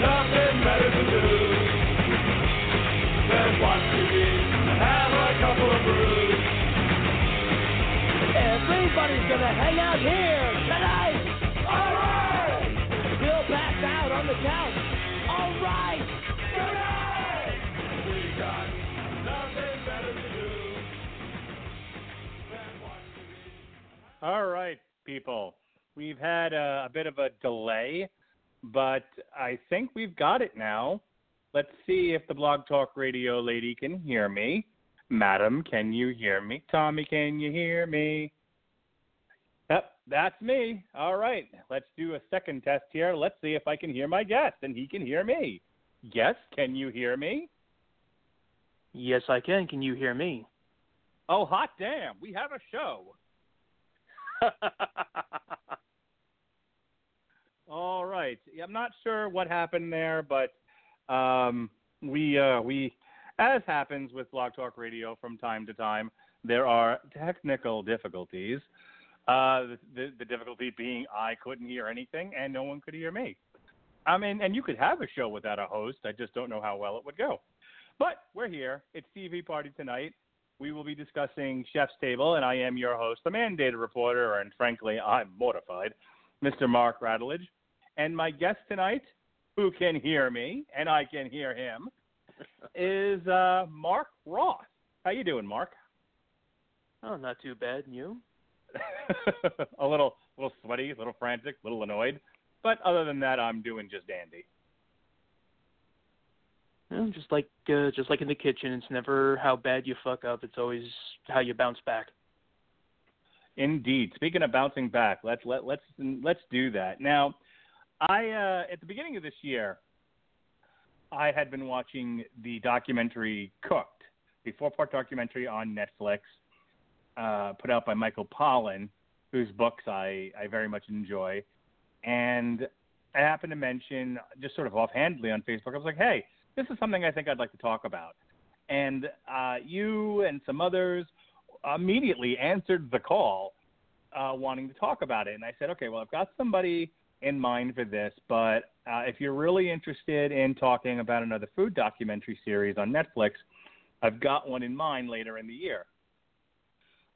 Nothing better to do than watch Everybody's gonna hang out here tonight! We'll pass out on the couch. Alright! Tonight! We got nothing better to do than watch TV. All right, people. We've had a, a bit of a delay, but I think we've got it now. Let's see if the Blog Talk Radio lady can hear me. Madam, can you hear me? Tommy, can you hear me? That's me. All right, let's do a second test here. Let's see if I can hear my guest and he can hear me. Guest, can you hear me? Yes, I can. Can you hear me? Oh, hot damn, we have a show. All right. I'm not sure what happened there, but um, we uh, we as happens with Blog Talk Radio from time to time, there are technical difficulties. Uh, the, the, difficulty being I couldn't hear anything and no one could hear me. I mean, and you could have a show without a host. I just don't know how well it would go. But we're here. It's TV Party tonight. We will be discussing Chef's Table, and I am your host, the mandated reporter, and frankly, I'm mortified, Mr. Mark Radulich. And my guest tonight, who can hear me, and I can hear him, is uh, Mark Roth. How you doing, Mark? Oh, not too bad. And you? a little, little sweaty, a little frantic, a little annoyed, but other than that, I'm doing just dandy. Well, just like uh, just like in the kitchen, it's never how bad you fuck up. It's always how you bounce back. Indeed. Speaking of bouncing back, let's let let's let's do that. Now, I uh, at the beginning of this year, I had been watching the documentary Cooked, the four-part documentary on Netflix, uh, put out by Michael Pollan, whose books I I very much enjoy, and I happened to mention just sort of offhandedly on Facebook. I was like, hey, this is something I think I'd like to talk about, and uh, you and some others immediately answered the call uh, wanting to talk about it. And I said, okay, well, I've got somebody in mind for this, but uh, if you're really interested in talking about another food documentary series on Netflix, I've got one in mind later in the year.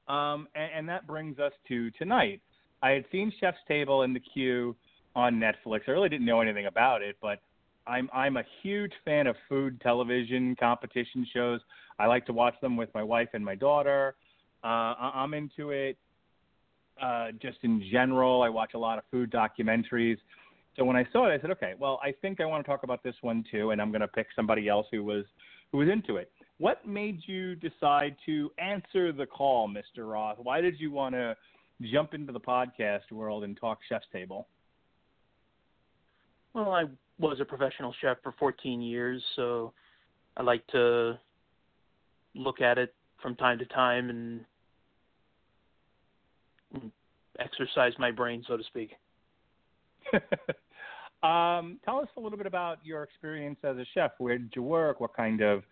Um, and, and that brings us to tonight. I had seen Chef's Table in the queue on Netflix. I really didn't know anything about it, but I'm I'm a huge fan of food television competition shows. I like to watch them with my wife and my daughter. Uh, I'm into it. Uh, just in general, I watch a lot of food documentaries. So when I saw it, I said, okay, well, I think I want to talk about this one too, and I'm going to pick somebody else who was who was into it. What made you decide to answer the call, Mr. Roth? Why did you want to jump into the podcast world and talk Chef's Table? Well, I was a professional chef for 14 years, so I like to look at it from time to time and exercise my brain, so to speak. Um, tell us a little bit about your experience as a chef. Where did you work? What kind of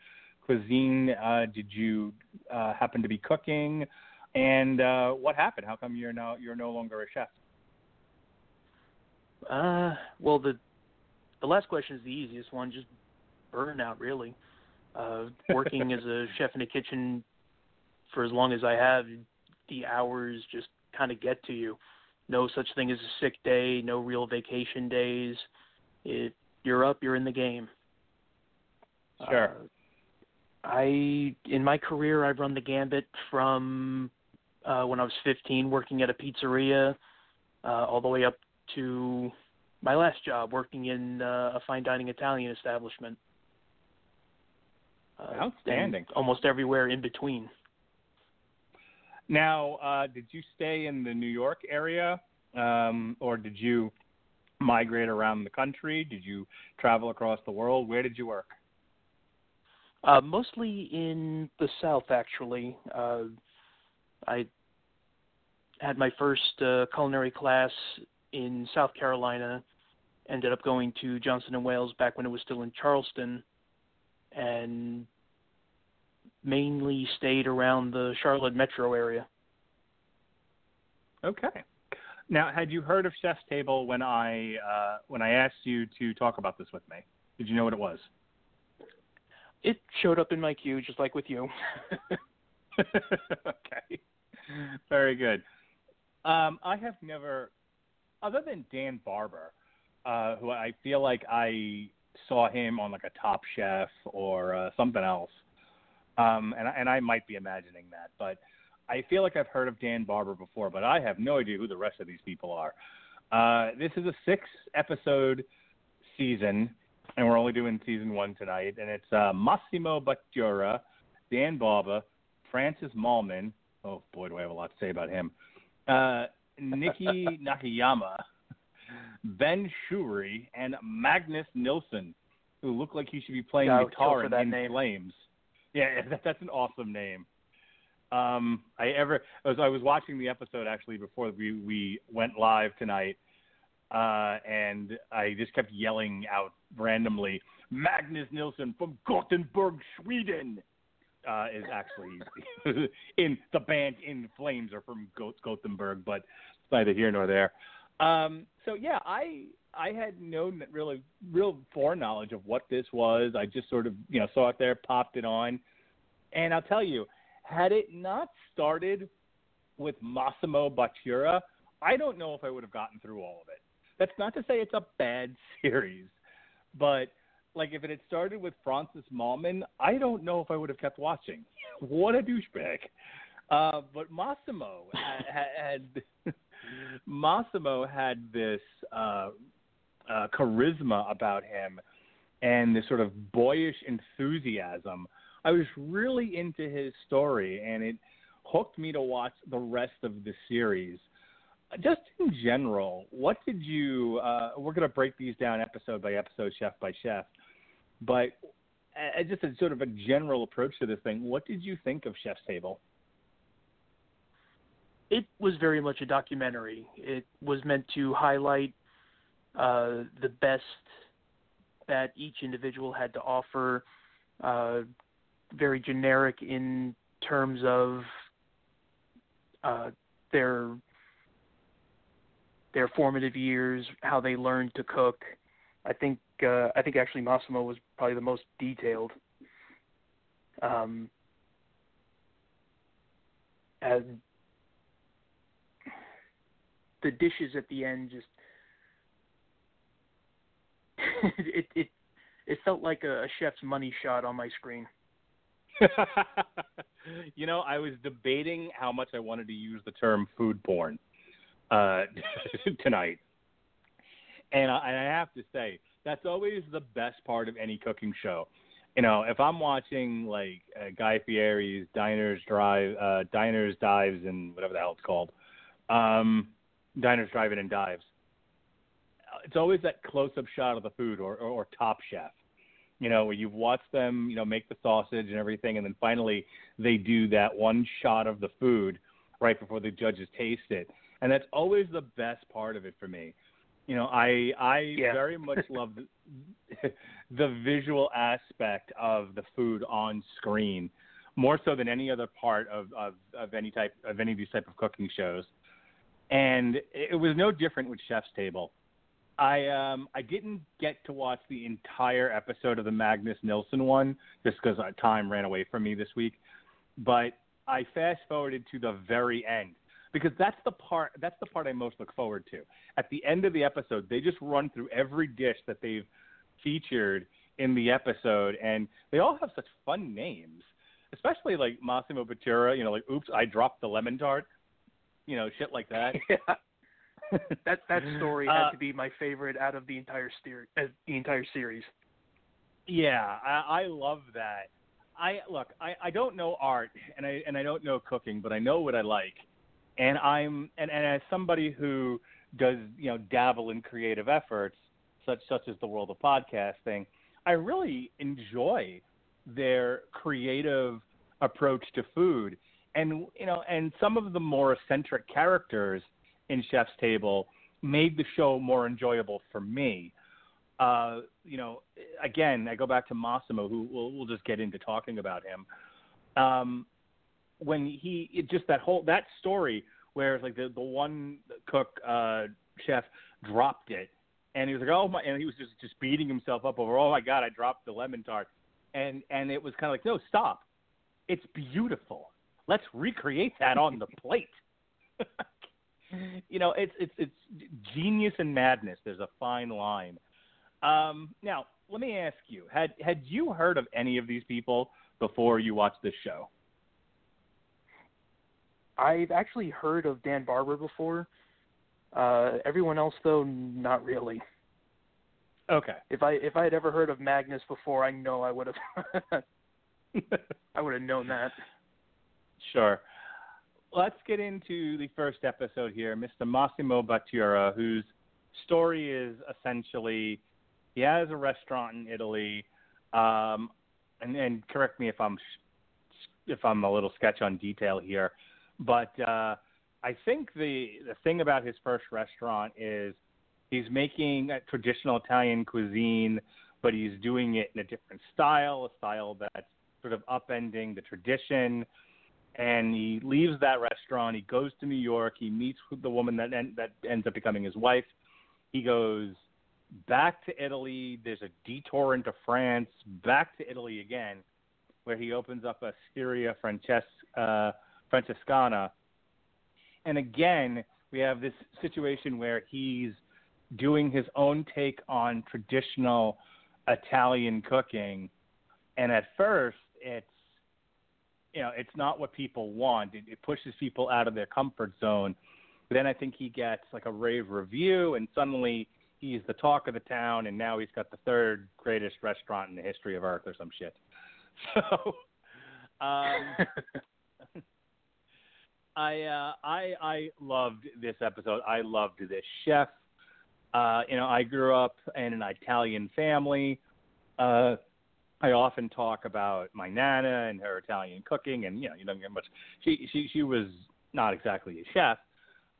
cuisine uh, did you uh, happen to be cooking? And uh, what happened? How come you're now you're no longer a chef? Uh, well, the the last question is the easiest one. Just burnout, really. Uh, working as a chef in a kitchen for as long as I have, the hours just kind of get to you. No such thing as a sick day, no real vacation days. It, you're up, you're in the game. Sure. Uh, I in my career I've run the gambit from uh, when I was 15 working at a pizzeria uh, all the way up to my last job working in uh, a fine dining Italian establishment. Uh, Outstanding. Almost everywhere in between. Now, uh, did you stay in the New York area, um, or did you migrate around the country? Did you travel across the world? Where did you work? Uh, mostly in the South, actually. Uh, I had my first uh, culinary class in South Carolina. Ended up going to Johnson and Wales back when it was still in Charleston, and mainly stayed around the Charlotte metro area. Okay. Now, had you heard of Chef's Table when I uh, when I asked you to talk about this with me? Did you know what it was? It showed up in my queue, just like with you. okay. Very good. Um, I have never, other than Dan Barber, uh, who I feel like I saw him on like a Top Chef or uh, something else, um, and and I might be imagining that, but I feel like I've heard of Dan Barber before, but I have no idea who the rest of these people are. Uh, this is a six episode season, and we're only doing season one tonight, and it's uh, Massimo Bottura, Dan Barber, Francis Mallmann. Oh boy, do I have a lot to say about him. Uh, Niki Nakayama, Ben Shewry, and Magnus Nilsson, who look like he should be playing yeah, guitar in, in name. Flames. Yeah, that, that's an awesome name. Um, I ever as I was watching the episode actually before we we went live tonight, uh, and I just kept yelling out randomly, Magnus Nilsson from Gothenburg, Sweden. Uh, is actually in the band In Flames are from Gothenburg, but neither here nor there. Um, so yeah, I I had no really real foreknowledge of what this was. I just sort of you know saw it there, popped it on, and I'll tell you, had it not started with Massimo Bottura, I don't know if I would have gotten through all of it. That's not to say it's a bad series, but like if it had started with Francis Mallmann, I don't know if I would have kept watching. What a douchebag! Uh, but Massimo had, had Massimo had this uh, uh, charisma about him and this sort of boyish enthusiasm. I was really into his story, and it hooked me to watch the rest of the series. Just in general, what did you? Uh, we're going to break these down episode by episode, chef by chef, but uh, just a sort of a general approach to this thing. What did you think of Chef's Table? it was very much a documentary. It was meant to highlight uh, the best that each individual had to offer. Uh, very generic in terms of uh, their their formative years, how they learned to cook. I think uh, I think actually Massimo was probably the most detailed. Um, the dishes at the end just it it it felt like a chef's money shot on my screen. you know, I was debating how much I wanted to use the term food porn uh, tonight, and I, I have to say that's always the best part of any cooking show. You know, if I'm watching like uh, Guy Fieri's Diners Drive, uh, Diners Dives, and whatever the hell it's called, um, diners, drive-in, and dives. It's always that close-up shot of the food, or, or, or Top Chef. You know, where you've watched them, you know, make the sausage and everything, and then finally they do that one shot of the food right before the judges taste it, and that's always the best part of it for me. You know, I I Yeah. very much love the, the visual aspect of the food on screen, more so than any other part of, of, of any type of any of these type of cooking shows. And it was no different with Chef's Table. I um I didn't get to watch the entire episode of the Magnus Nilsson one just because time ran away from me this week, but I fast forwarded to the very end because that's the part that's the part I most look forward to. At the end of the episode, they just run through every dish that they've featured in the episode, and they all have such fun names, especially like Massimo Bottura. You know, like "Oops, I dropped the lemon tart." You know, shit like that. yeah. that that story Uh, had to be my favorite out of the entire uh, the entire series. Yeah, I, I love that. I look, I, I don't know art and I and I don't know cooking, but I know what I like. And I'm and, and as somebody who does, you know, dabble in creative efforts such such as the world of podcasting, I really enjoy their creative approach to food. And you know, and some of the more eccentric characters in Chef's Table made the show more enjoyable for me uh, you know, again, I go back to Massimo, who we'll, we'll just get into talking about him. Um, when he it just that whole that story where it's like the the one cook uh, chef dropped it, and he was like, oh my, and he was just just beating himself up over, oh my god, I dropped the lemon tart, and and it was kind of like, no, stop, it's beautiful. Let's recreate that on the plate. you know, it's it's it's genius and madness. There's a fine line. Um, now, let me ask you: had had you heard of any of these people before you watched this show? I've actually heard of Dan Barber before. Uh, everyone else, though, not really. Okay. If I if I had ever heard of Magnus before, I know I would have I would have known that. Sure. Let's get into the first episode here, Mr. Massimo Bottura, whose story is essentially he has a restaurant in Italy, um, and, and correct me if I'm if I'm a little sketch on detail here, but uh, I think the the thing about his first restaurant is he's making traditional Italian cuisine, but he's doing it in a different style, a style that's sort of upending the tradition. And he leaves that restaurant. He goes to New York. He meets with the woman that en- that ends up becoming his wife. He goes back to Italy. There's a detour into France, back to Italy again, where he opens up a Steria Frances- Francescana. And again, we have this situation where he's doing his own take on traditional Italian cooking. And at first, it's you know, it's not what people want. It, it pushes people out of their comfort zone. But then I think he gets like a rave review, and suddenly he's the talk of the town, and now he's got the third greatest restaurant in the history of Earth or some shit. So, um, I uh, I I loved this episode. I loved this chef. Uh, you know, I grew up in an Italian family. Uh, I often talk about my nana and her Italian cooking, and you know, you don't get much. She she she was not exactly a chef,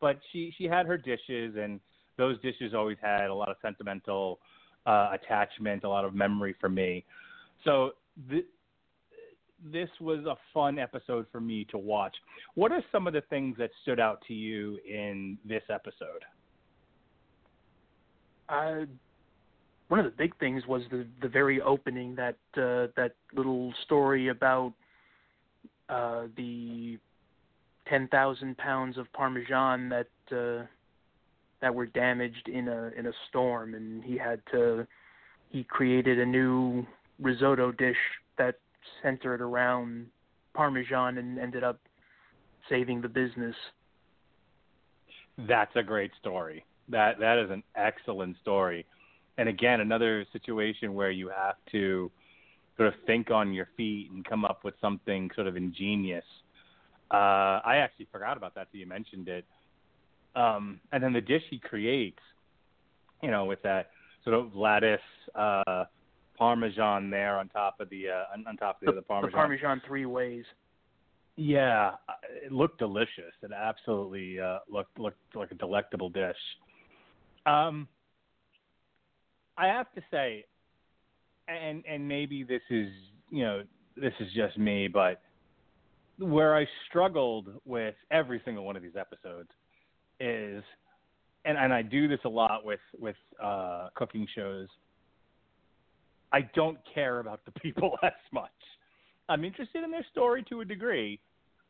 but she she had her dishes, and those dishes always had a lot of sentimental uh, attachment, a lot of memory for me. So th- this was a fun episode for me to watch. What are some of the things that stood out to you in this episode? Uh, one of the big things was the the very opening that uh, that little story about uh, the ten thousand pounds of parmesan that uh, that were damaged in a in a storm, and he had to he created a new risotto dish that centered around parmesan and ended up saving the business. That's a great story. That that is an excellent story. And again, another situation where you have to sort of think on your feet and come up with something sort of ingenious. Uh, I actually forgot about that, so you mentioned it. Um, and then the dish he creates, you know, with that sort of lattice uh, parmesan there on top of the uh, on, top of the, the, the parmesan. The parmesan three ways. Yeah, it looked delicious. It absolutely uh, looked looked like a delectable dish. Um, I have to say, and and maybe this is you know this is just me, but where I struggled with every single one of these episodes is, and and I do this a lot with with uh, cooking shows. I don't care about the people as much. I'm interested in their story to a degree,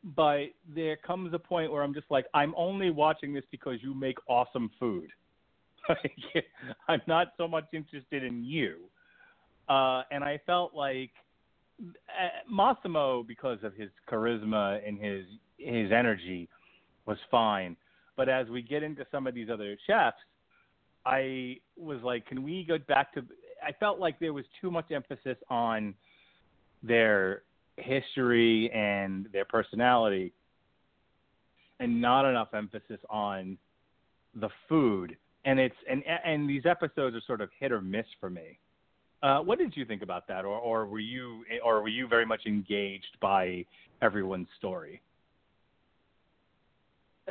but there comes a point where I'm just like, I'm only watching this because you make awesome food. I'm not so much interested in you. Uh, and I felt like uh, Massimo, because of his charisma and his his energy, was fine. But as we get into some of these other chefs, I was like, can we go back to? I felt like there was too much emphasis on their history and their personality, and not enough emphasis on the food. And it's and and these episodes are sort of hit or miss for me. Uh, what did you think about that, or, or were you, or were you very much engaged by everyone's story?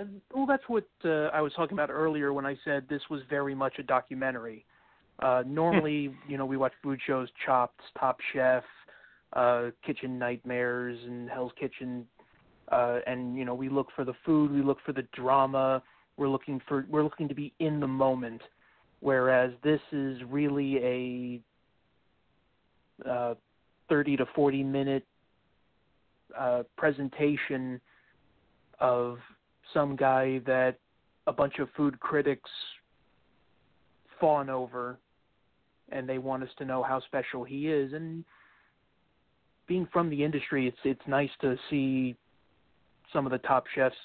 Uh, well, that's what uh, I was talking about earlier when I said this was very much a documentary. Uh, normally, you know, we watch food shows, Chopped, Top Chef, uh, Kitchen Nightmares, and Hell's Kitchen, uh, and you know, we look for the food, we look for the drama, we're looking for, we're looking to be in the moment. Whereas this is really a uh, 30 to 40 minute uh, presentation of some guy that a bunch of food critics fawn over and they want us to know how special he is and being from the industry it's it's nice to see some of the top chefs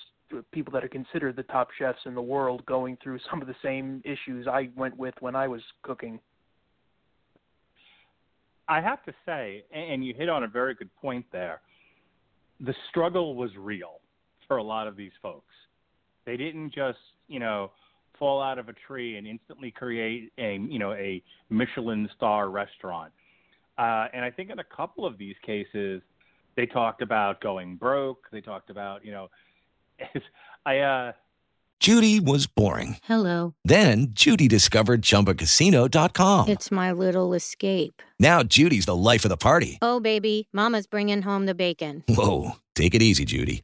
people that are considered the top chefs in the world going through some of the same issues I went with when I was cooking. I have to say, and you hit on a very good point there. The struggle was real for a lot of these folks. They didn't just, you know, fall out of a tree and instantly create a, you know, a Michelin star restaurant. Uh, and I think in a couple of these cases, they talked about going broke. They talked about, you know, I uh, Judy was boring. Hello. Then Judy discovered ChumbaCasino.com. It's my little escape. Now Judy's the life of the party. Oh, baby, Mama's bringing home the bacon. Whoa, take it easy, Judy.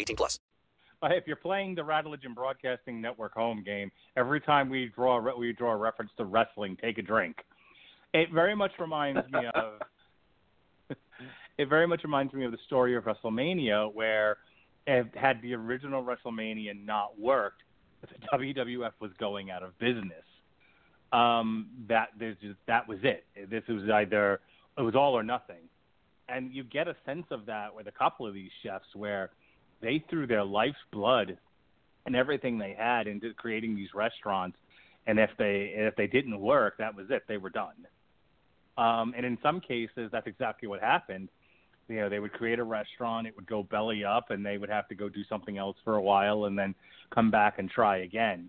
18 plus. If you're playing the Radulich and Broadcasting Network home game, every time we draw we draw a reference to wrestling, take a drink. It very much reminds me of. it very much reminds me of the story of WrestleMania, where had the original WrestleMania not worked, the WWF was going out of business. Um, that there's just, that was it. This was either it was all or nothing, and you get a sense of that with a couple of these chefs where they threw their life's blood and everything they had into creating these restaurants, and if they if they didn't work, that was it. They were done. Um, and in some cases, that's exactly what happened. You know, they would create a restaurant, it would go belly up, and they would have to go do something else for a while, and then come back and try again.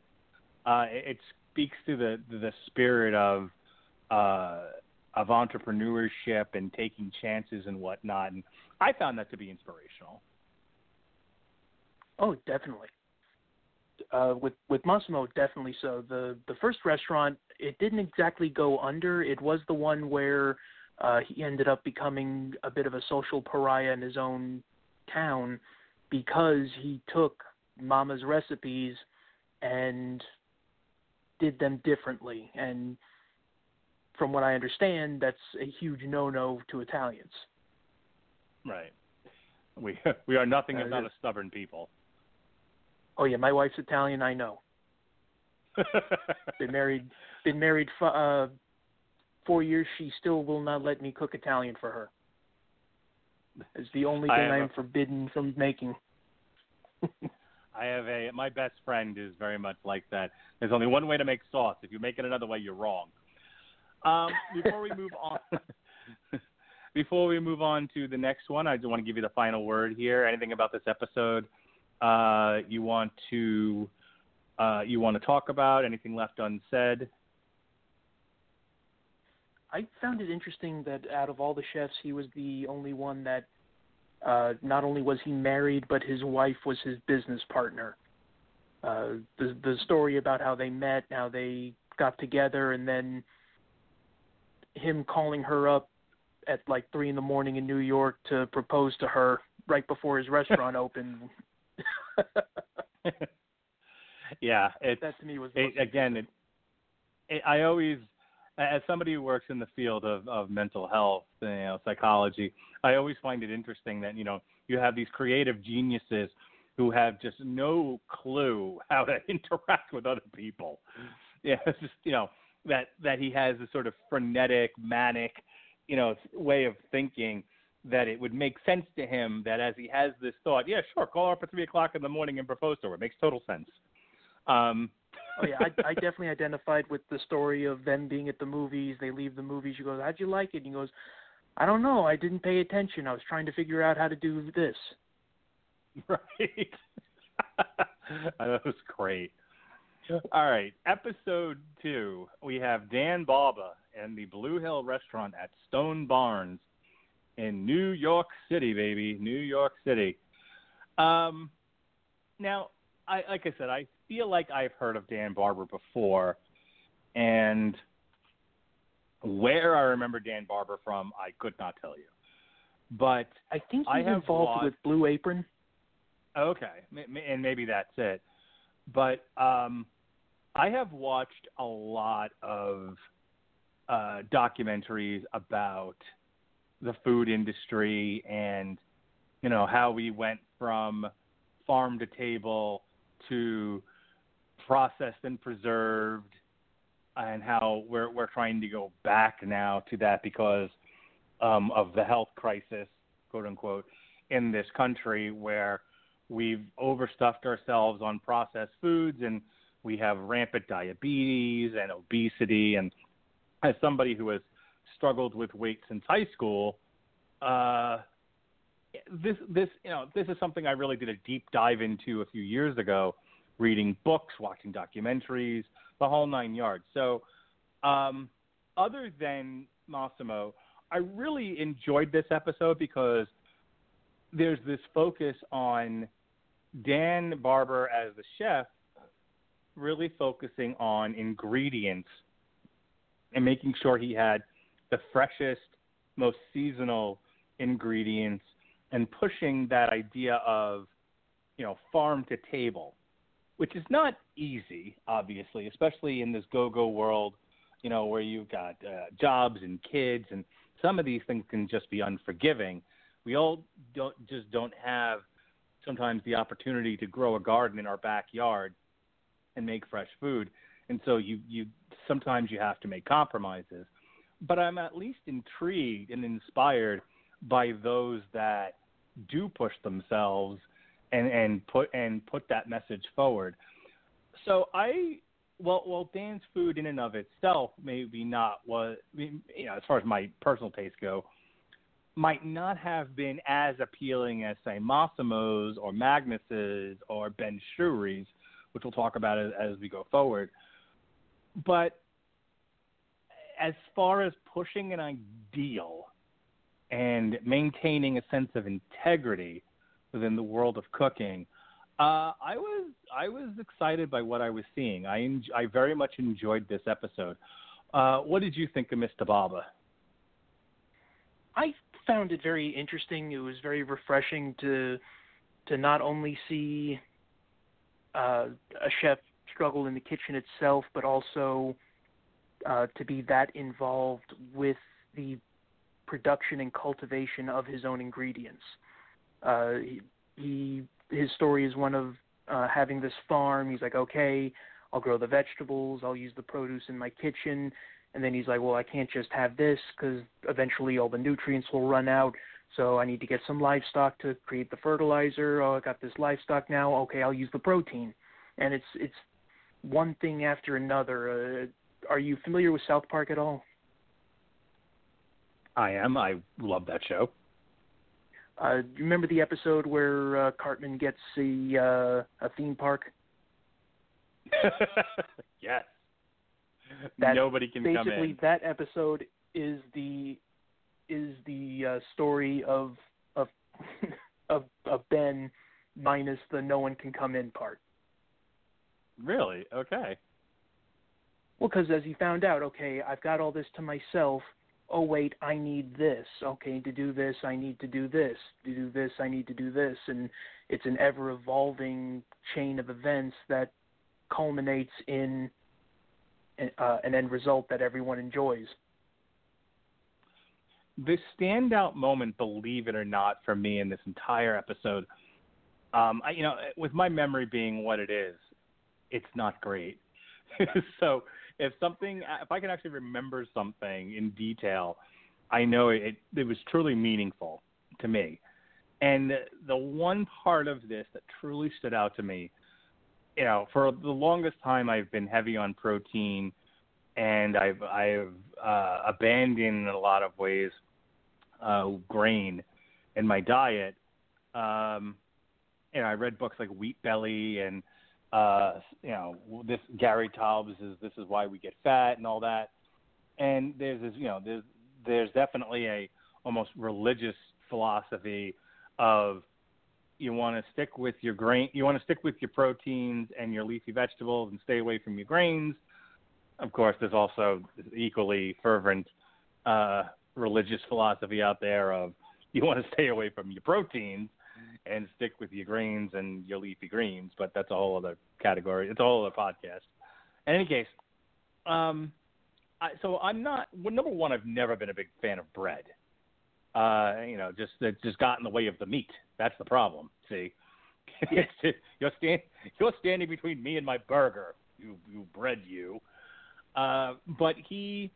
Uh, it, it speaks to the the spirit of uh, of entrepreneurship and taking chances and whatnot. And I found that to be inspirational. Oh, definitely. Uh, with with Massimo, definitely so. The the first restaurant, it didn't exactly go under. It was the one where uh, he ended up becoming a bit of a social pariah in his own town because he took Mama's recipes and did them differently. And from what I understand, that's a huge no-no to Italians. Right. We we are nothing if not a stubborn people. Oh yeah, my wife's Italian. I know. been married been married f- uh, four years. She still will not let me cook Italian for her. It's the only I thing I a- am forbidden from making. I have a my best friend is very much like that. There's only one way to make sauce. If you make it another way, you're wrong. Um, before we move on, before we move on to the next one, I just want to give you the final word here. Anything about this episode uh, you want to uh, you want to talk about? Anything left unsaid? I found it interesting that out of all the chefs, he was the only one that uh, not only was he married, but his wife was his business partner. Uh, the the story about how they met, how they got together, and then him calling her up at like three in the morning in New York to propose to her right before his restaurant opened. yeah, it's that to me was it, again. It, it, I always, as somebody who works in the field of of mental health, you know, psychology, I always find it interesting that you know you have these creative geniuses who have just no clue how to interact with other people. Mm-hmm. Yeah, it's just you know that that he has this sort of frenetic, manic, you know, way of thinking that it would make sense to him that as he has this thought, yeah, sure, call her up at three o'clock in the morning and propose to her. It makes total sense. Um, oh yeah, I, I definitely identified with the story of them being at the movies. They leave the movies. She goes, "How'd you like it?" And he goes, "I don't know. I didn't pay attention. I was trying to figure out how to do this." Right. that was great. All right, episode two. We have Dan Barber and the Blue Hill Restaurant at Stone Barns in New York City, baby, New York City. Um, now, I like I said, I feel like I've heard of Dan Barber before, and where I remember Dan Barber from, I could not tell you. But I think I he's have involved watched- with Blue Apron. Okay, and maybe that's it. But um, I have watched a lot of uh, documentaries about the food industry and you know how we went from farm to table to processed and preserved and how we're we're trying to go back now to that because um, of the health crisis, quote unquote, in this country where we've overstuffed ourselves on processed foods and we have rampant diabetes and obesity. And as somebody who has struggled with weight since high school uh this this you know this is something I really did a deep dive into a few years ago reading books watching documentaries the whole nine yards. So um other than Massimo I really enjoyed this episode because there's this focus on Dan Barber as the chef really focusing on ingredients and making sure he had the freshest, most seasonal ingredients and pushing that idea of, you know, farm to table, which is not easy, obviously, especially in this go-go world, you know, where you've got uh, jobs and kids and some of these things can just be unforgiving. We all don't just don't have sometimes the opportunity to grow a garden in our backyard and make fresh food. And so you you sometimes you have to make compromises. But I'm at least intrigued and inspired by those that do push themselves and and put and put that message forward. So I well well Dan's food in and of itself maybe not was you know as far as my personal taste go might not have been as appealing as say Massimo's or Magnus's or Ben Shewry's, which we'll talk about as, as we go forward. But as far as pushing an ideal and maintaining a sense of integrity within the world of cooking, uh, I was I was excited by what I was seeing. I en- I very much enjoyed this episode. Uh, what did you think of Mr. Barber? I found it very interesting. It was very refreshing to to not only see uh, a chef struggle in the kitchen itself, but also uh, to be that involved with the production and cultivation of his own ingredients. Uh, he, his story is one of uh, having this farm. He's like, okay, I'll grow the vegetables, I'll use the produce in my kitchen, and then he's like, well, I can't just have this because eventually all the nutrients will run out. So I need to get some livestock to create the fertilizer. Oh, I got this livestock now. Okay, I'll use the protein, and it's it's one thing after another. Are you familiar with South Park at all? I am. I love that show. Uh, do you remember the episode where uh, Cartman gets a uh, a theme park? yes. That Nobody can come in. basically that episode is the is the uh, story of of of of Ben minus the no one can come in part. Really? Okay. Well, because as he found out, okay, I've got all this to myself. Oh wait, I need this. Okay, to do this, I need to do this. To do this, I need to do this, and it's an ever evolving chain of events that culminates in uh, an end result that everyone enjoys. The standout moment, believe it or not, for me in this entire episode, um, I, you know, with my memory being what it is, it's not great. so if something, if I can actually remember something in detail, I know it, it was truly meaningful to me. And the one part of this that truly stood out to me, you know, for the longest time I've been heavy on protein, and I've I've uh, abandoned in a lot of ways uh, grain in my diet. Um, you know, I read books like Wheat Belly and uh, you know this Gary Taubes is this is why we get fat and all that. And there's this you know there's there's definitely a almost religious philosophy of you want to stick with your grain you want to stick with your proteins and your leafy vegetables and stay away from your grains of course there's also equally fervent uh religious philosophy out there of you want to stay away from your proteins and stick with your grains and your leafy greens but that's a whole other category it's a whole other podcast in any case um I, so i'm not well, number one i've never been a big fan of bread uh, you know, just that just got in the way of the meat. That's the problem. See, you're stand you're standing between me and my burger. You you bread you. Uh, but he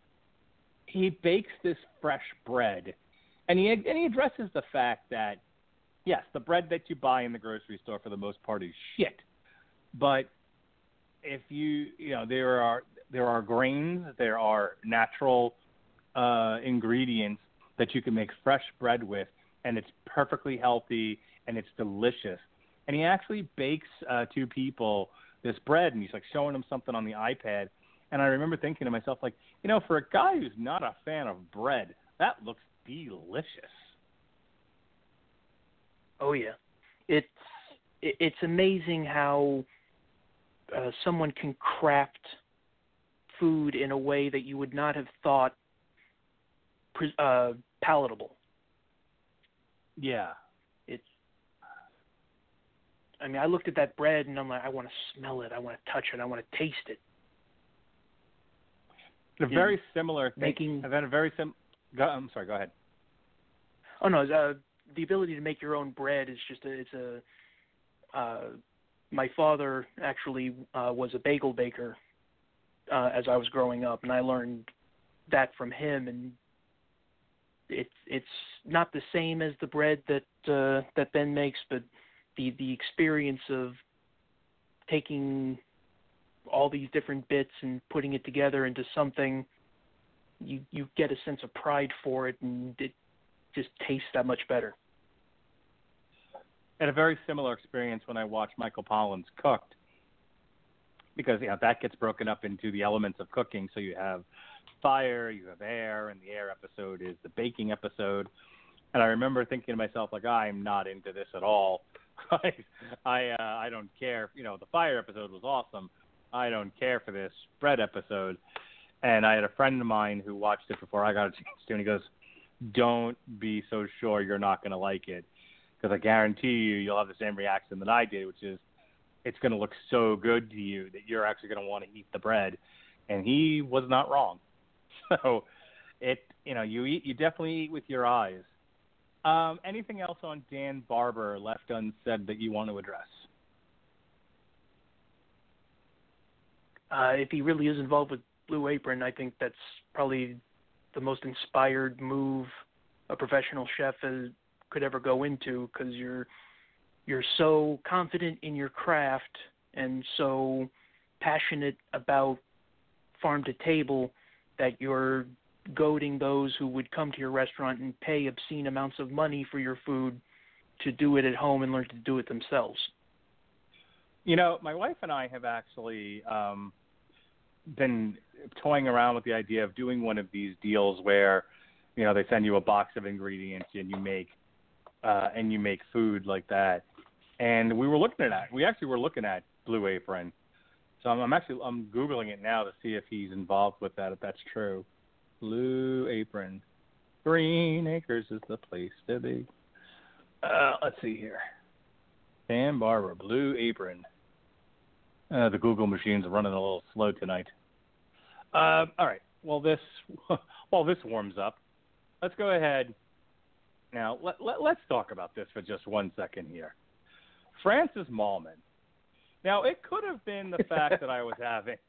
he bakes this fresh bread, and he and he addresses the fact that yes, the bread that you buy in the grocery store for the most part is shit. But if you you know there are there are grains, there are natural uh, ingredients that you can make fresh bread with, and it's perfectly healthy and it's delicious. And he actually bakes uh, two people this bread, and he's like showing them something on the iPad. And I remember thinking to myself, like, you know, for a guy who's not a fan of bread, that looks delicious. Oh yeah, it's it's amazing how uh, someone can craft food in a way that you would not have thought uh, palatable. Yeah. It's. I mean, I looked at that bread and I'm like, I want to smell it, I want to touch it, I want to taste it. A very similar thing. Making. I've had a very sim. Go, I'm sorry. Go ahead. Oh no, uh, the ability to make your own bread is just a. It's a. Uh, my father actually uh, was a bagel baker uh, as I was growing up, and I learned that from him. And it's it's not the same as the bread that uh, that Ben makes, but the the experience of taking all these different bits and putting it together into something you you get a sense of pride for it and it just tastes that much better. Had a very similar experience when I watched Michael Pollan's Cooked, because yeah, that gets broken up into the elements of cooking. So you have fire, you have air, and the air episode is the baking episode. And I remember thinking to myself, like, I'm not into this at all. I I, uh, I don't care. You know, the fire episode was awesome. I don't care for this bread episode. And I had a friend of mine who watched it before I got a chance to, and he goes, "Don't be so sure you're not going to like it, because I guarantee you you'll have the same reaction that I did, which is it's going to look so good to you that you're actually going to want to eat the bread." And he was not wrong. So it, you know, you eat, you definitely eat with your eyes. Um, anything else on Dan Barber left unsaid that you want to address? uh, if he really is involved with Blue Apron, I think that's probably the most inspired move a professional chef could ever go into because you're you're so confident in your craft and so passionate about farm to table that you're goading those who would come to your restaurant and pay obscene amounts of money for your food to do it at home and learn to do it themselves. You know, my wife and I have actually um, been toying around with the idea of doing one of these deals where, you know, they send you a box of ingredients and you make uh, and you make food like that. And we were looking at that. We actually were looking at Blue Apron. So I'm, I'm actually I'm googling it now to see if he's involved with that. If that's true. Blue Apron, Green Acres is the place to be. Uh, let's see here. Dan Barber, Blue Apron. Uh, the Google machines are running a little slow tonight. Uh, all right. Well, this while this warms up, let's go ahead. Now let, let let's talk about this for just one second here. Francis Mallmann. Now it could have been the fact that I was having.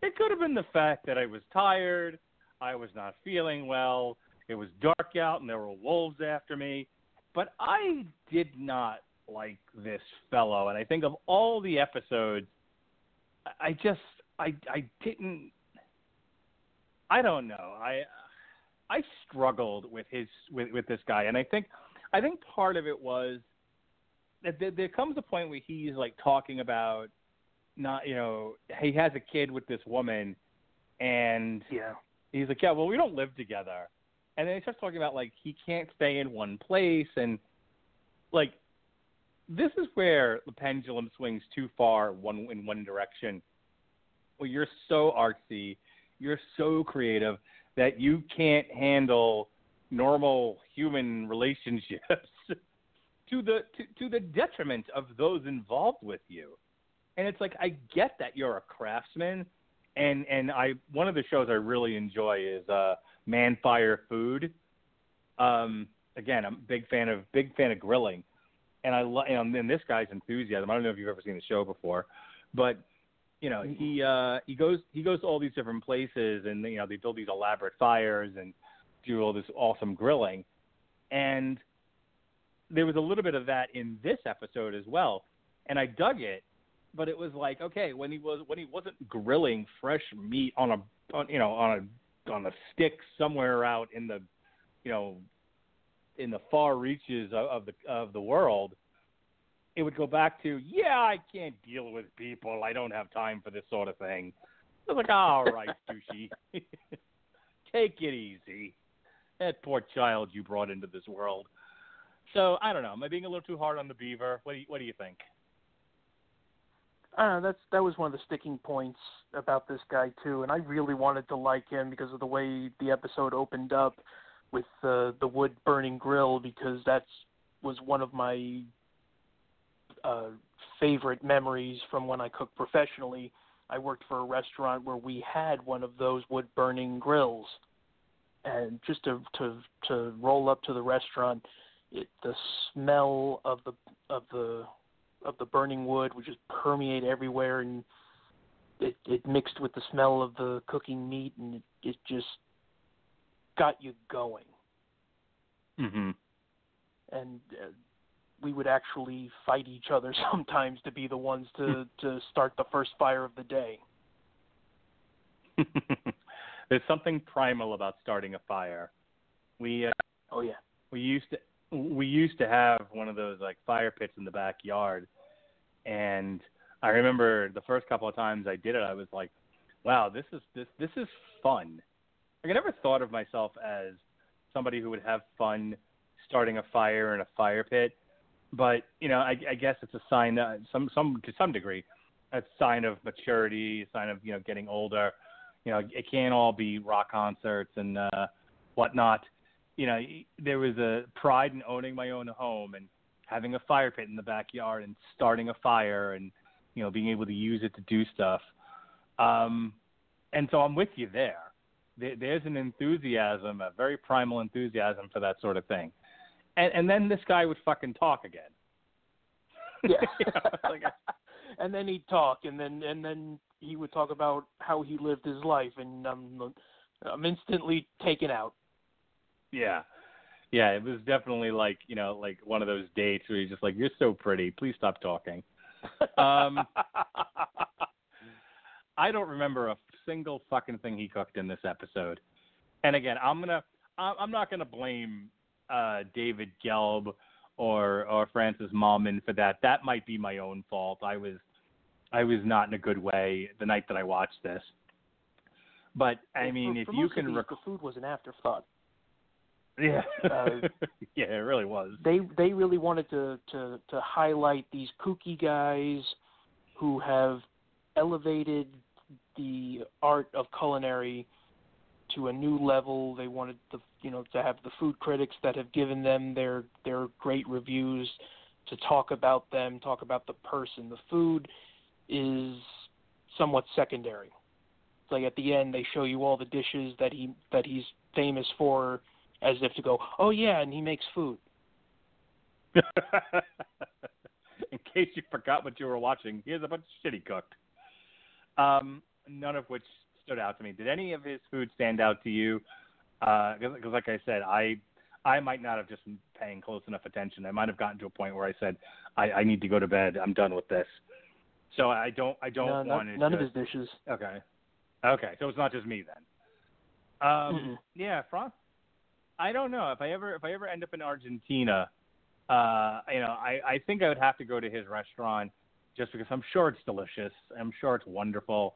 It could have been the fact that I was tired. I was not feeling well. It was dark out and there were wolves after me. But I did not like this fellow, and I think of all the episodes, I just I I didn't. I don't know. I I struggled with his with with this guy, and I think I think part of it was that there, there comes a point where he's like talking about not you know he has a kid with this woman, and yeah, he's like yeah well we don't live together, and then he starts talking about like he can't stay in one place and like this is where the pendulum swings too far one in one direction. Well, you're so artsy, you're so creative that you can't handle normal human relationships to the to, to the detriment of those involved with you. And it's like I get that you're a craftsman and and I one of the shows I really enjoy is uh Man Fire Food. Um again, I'm a big fan of big fan of grilling and I love and, and this guy's enthusiasm. I don't know if you've ever seen the show before, but you know he uh, he goes he goes to all these different places, and you know they build these elaborate fires and do all this awesome grilling, and there was a little bit of that in this episode as well, and I dug it. But it was like okay when he was when he wasn't grilling fresh meat on a on, you know on a on a stick somewhere out in the you know in the far reaches of, of the of the world, it would go back to, yeah, I can't deal with people. I don't have time for this sort of thing. I was like, all right, douchey, take it easy. That poor child you brought into this world. So I don't know. Am I being a little too hard on the beaver? What do you, what do you think? Uh, that's that was one of the sticking points about this guy too, and I really wanted to like him because of the way the episode opened up with uh, the wood burning grill because that's was one of my uh, favorite memories from when I cooked professionally. I worked for a restaurant where we had one of those wood burning grills, and just to to to roll up to the restaurant, it, the smell of the of the of the burning wood would just permeate everywhere, and it it mixed with the smell of the cooking meat, and it, it just got you going. Mhm. And uh, we would actually fight each other sometimes to be the ones to to start the first fire of the day. There's something primal about starting a fire. We uh, oh yeah. We used to we used to have one of those like fire pits in the backyard and I remember the first couple of times I did it I was like, wow, this is this this is fun. Like I never thought of myself as somebody who would have fun starting a fire in a fire pit, but you know, I, I guess it's a sign that some some to some degree, a sign of maturity, a sign of you know getting older. You know, it can't all be rock concerts and uh, whatnot. You know, there was a pride in owning my own home and having a fire pit in the backyard and starting a fire and you know being able to use it to do stuff. Um, and so I'm with you there there's an enthusiasm, a very primal enthusiasm for that sort of thing. And and then this guy would fucking talk again. Yeah. you know, like and then he'd talk, and then and then he would talk about how he lived his life, and I'm I'm instantly taken out. Yeah. Yeah, it was definitely like, you know, like one of those dates where you're just like, You're so pretty, please stop talking. Um I don't remember a single fucking thing he cooked in this episode. And again, I'm gonna I'm not gonna blame uh David Gelb or or Francis Mallmann for that. That might be my own fault. I was I was not in a good way the night that I watched this. But I mean, for, if for you can, these, rec- the food was an afterthought. yeah, Uh, yeah, it really was. They they really wanted to to to highlight these kooky guys who have elevated the art of culinary to a new level. They wanted the you know to have the food critics that have given them their their great reviews to talk about them, talk about the person. The food is somewhat secondary. It's like at the end they show you all the dishes that he that he's famous for as if to go, "Oh yeah, and he makes food." in case you forgot what you were watching, here's a bunch of shit he cooked. Um, none of which stood out to me. Did any of his food stand out to you? Because, like I said, I I might not have just been paying close enough attention. I might have gotten to a point where I said, I, I need to go to bed. I'm done with this. So I don't I don't no, want none, to. none of his dishes. Okay. Okay. So it's not just me then. Um, yeah, France. I don't know if I ever if I ever end up in Argentina, uh, you know, I I think I would have to go to his restaurant just because I'm sure it's delicious. I'm sure it's wonderful,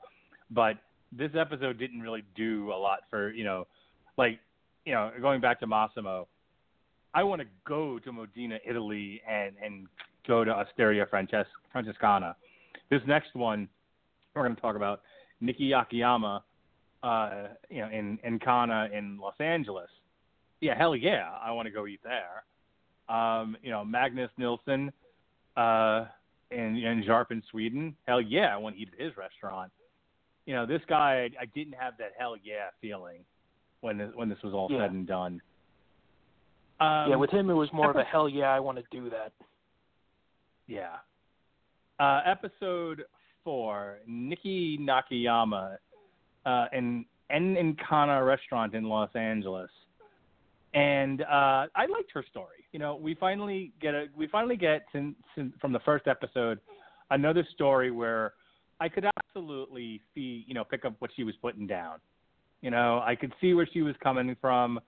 but this episode didn't really do a lot for you know, like you know, going back to Massimo. I want to go to Modena, Italy, and and go to Osteria Frances- Francescana. This next one, we're going to talk about Niki Nakayama, uh, you know, in in Kana in Los Angeles. Yeah, hell yeah, I want to go eat there. Um, you know, Magnus Nilsson, uh, in in Järpen, Sweden. Hell yeah, I want to eat at his restaurant. You know, this guy, I, didn't have that hell yeah feeling when this, when this was all Yeah. said and done. Um, yeah, with him it was more of a hell yeah, I want to do that. Yeah. Uh, episode four, Niki Nakayama, uh, in En Encana restaurant in Los Angeles, and uh, I liked her story. You know, we finally get a we finally get since, since from the first episode another story where I could absolutely see you know pick up what she was putting down. You know, I could see where she was coming from.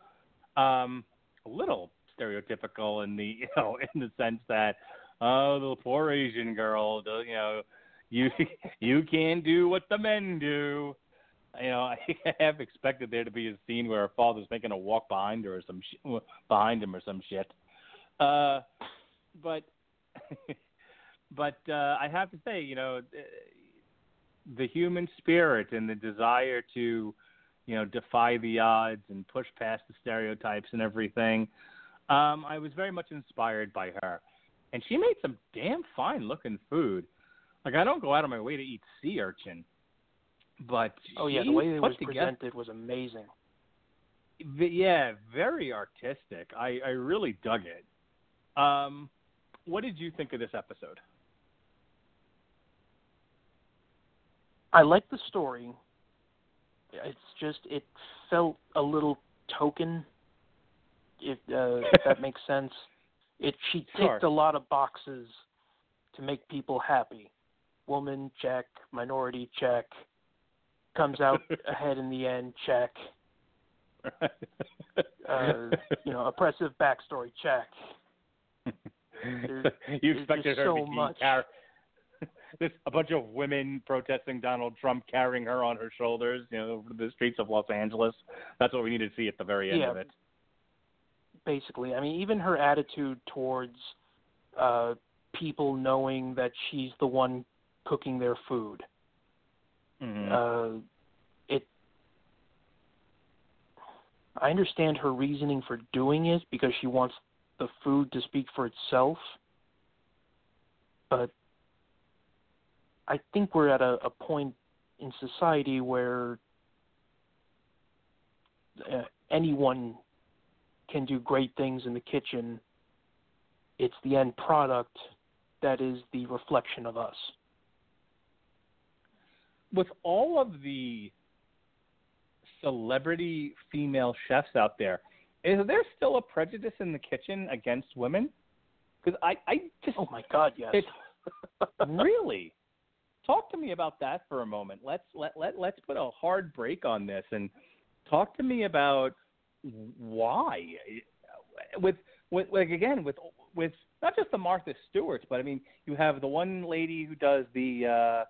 Um, a little stereotypical in the you know in the sense that oh the poor Asian girl the, you know you you can't do what the men do you know I have expected there to be a scene where her father's making a walk behind her or some sh- behind him or some shit uh but but uh I have to say you know the human spirit and the desire to you know, defy the odds and push past the stereotypes and everything. Um, I was very much inspired by her, and she made some damn fine looking food. Like I don't go out of my way to eat sea urchin, but Oh yeah, the way it was together, presented was amazing. yeah, very artistic. I I really dug it. Um, what did you think of this episode? I like the story. It's just it felt a little token, if uh, if that makes sense. It she Sure. ticked a lot of boxes to make people happy. Woman check, minority check, comes out ahead in the end check. Uh, you know, oppressive backstory check. There's- you expected her so to be much. car- There's a bunch of women protesting Donald Trump, carrying her on her shoulders, you know, over the streets of Los Angeles. That's what we need to see at the very end Yeah. of it. basically. I mean, even her attitude towards uh, people knowing that she's the one cooking their food. Mhm. Uh, it. I understand her reasoning for doing it because she wants the food to speak for itself, but I think we're at a, a point in society where uh, anyone can do great things in the kitchen. It's the end product that is the reflection of us. with all of the celebrity female chefs out there, is there still a prejudice in the kitchen against women? Because I, I just oh my god, yes. Really? Talk to me about that for a moment. Let's let let let's put a hard break on this and talk to me about why. With with like again with with not just the Martha Stewarts, but I mean you have the one lady who does the uh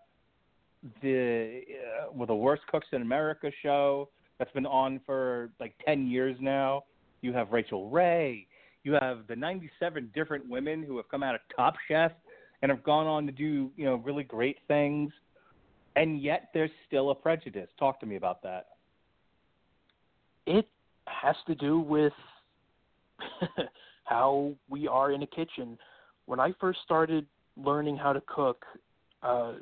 the uh, well the worst cooks in America show that's been on for like 10 years now. You have Rachael Ray. You have the 97 different women who have come out of Top Chef and have gone on to do, you know, really great things. And yet there's still a prejudice. Talk to me about that. It has to do with how we are in a kitchen. When I first started learning how to cook, uh,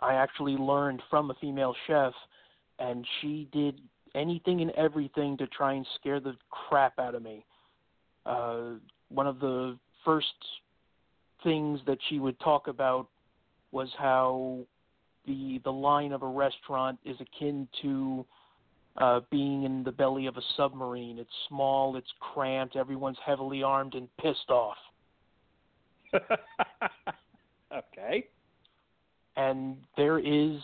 I actually learned from a female chef, and she did anything and everything to try and scare the crap out of me. Uh, one of the first things that she would talk about was how the the line of a restaurant is akin to uh, being in the belly of a submarine. It's small, it's cramped, everyone's heavily armed and pissed off. okay. And there is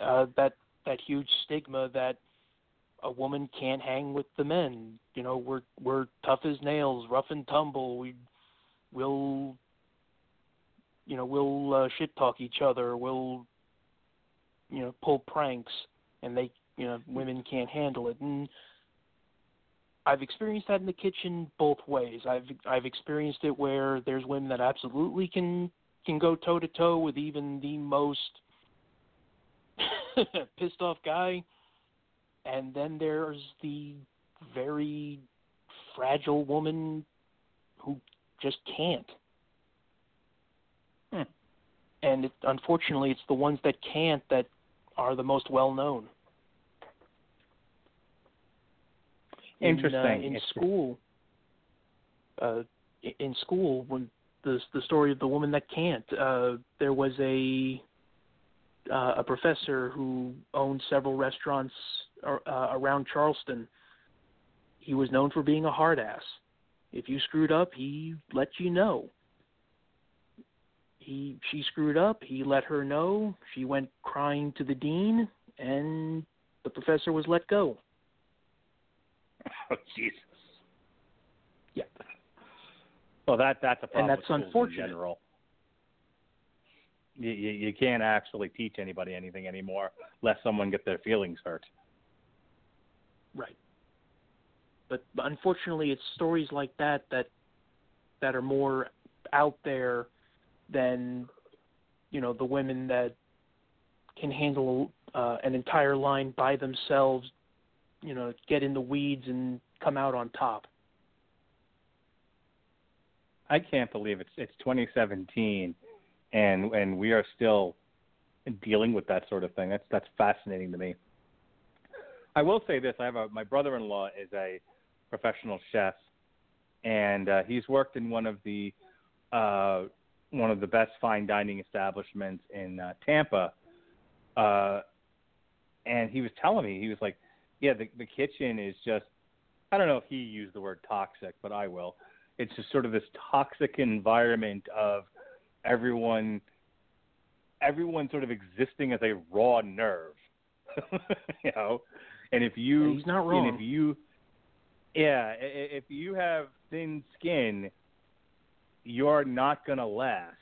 uh, that that huge stigma that a woman can't hang with the men. You know, we're we're tough as nails, rough and tumble. We will you know, we'll uh, shit talk each other. We'll you know, pull pranks and they, you know, women can't handle it. And I've experienced that in the kitchen both ways. I've I've experienced it where there's women that absolutely can can go toe to toe with even the most pissed off guy and then there's the very fragile woman who just can't. Hmm. And it, unfortunately, it's the ones that can't that are the most well known. Interesting. In, uh, in Interesting. school, uh, in school, when the the story of the woman that can't, uh, there was a uh, a professor who owned several restaurants uh, around Charleston. He was known for being a hard ass. If you screwed up, he let you know. He she screwed up, he let her know. She went crying to the dean and the professor was let go. Oh Jesus. Yeah. Well, that that's a problem. And that's unfortunate. In general. You, you you can't actually teach anybody anything anymore, lest someone get their feelings hurt. Right. But, unfortunately, it's stories like that that that are more out there than you know the women that can handle uh, an entire line by themselves. You know, get in the weeds and come out on top. I can't believe it's it's 2017, and and we are still dealing with that sort of thing. That's that's fascinating to me. I will say this: I have a my brother-in-law is a professional chef, and uh, he's worked in one of the uh, one of the best fine dining establishments in uh, Tampa. Uh, and he was telling me he was like, "Yeah, the the kitchen is just I don't know if he used the word toxic, but I will. It's just sort of this toxic environment of everyone everyone sort of existing as a raw nerve. you know, and if you He's not wrong. and if you yeah, if you have thin skin, you're not going to last.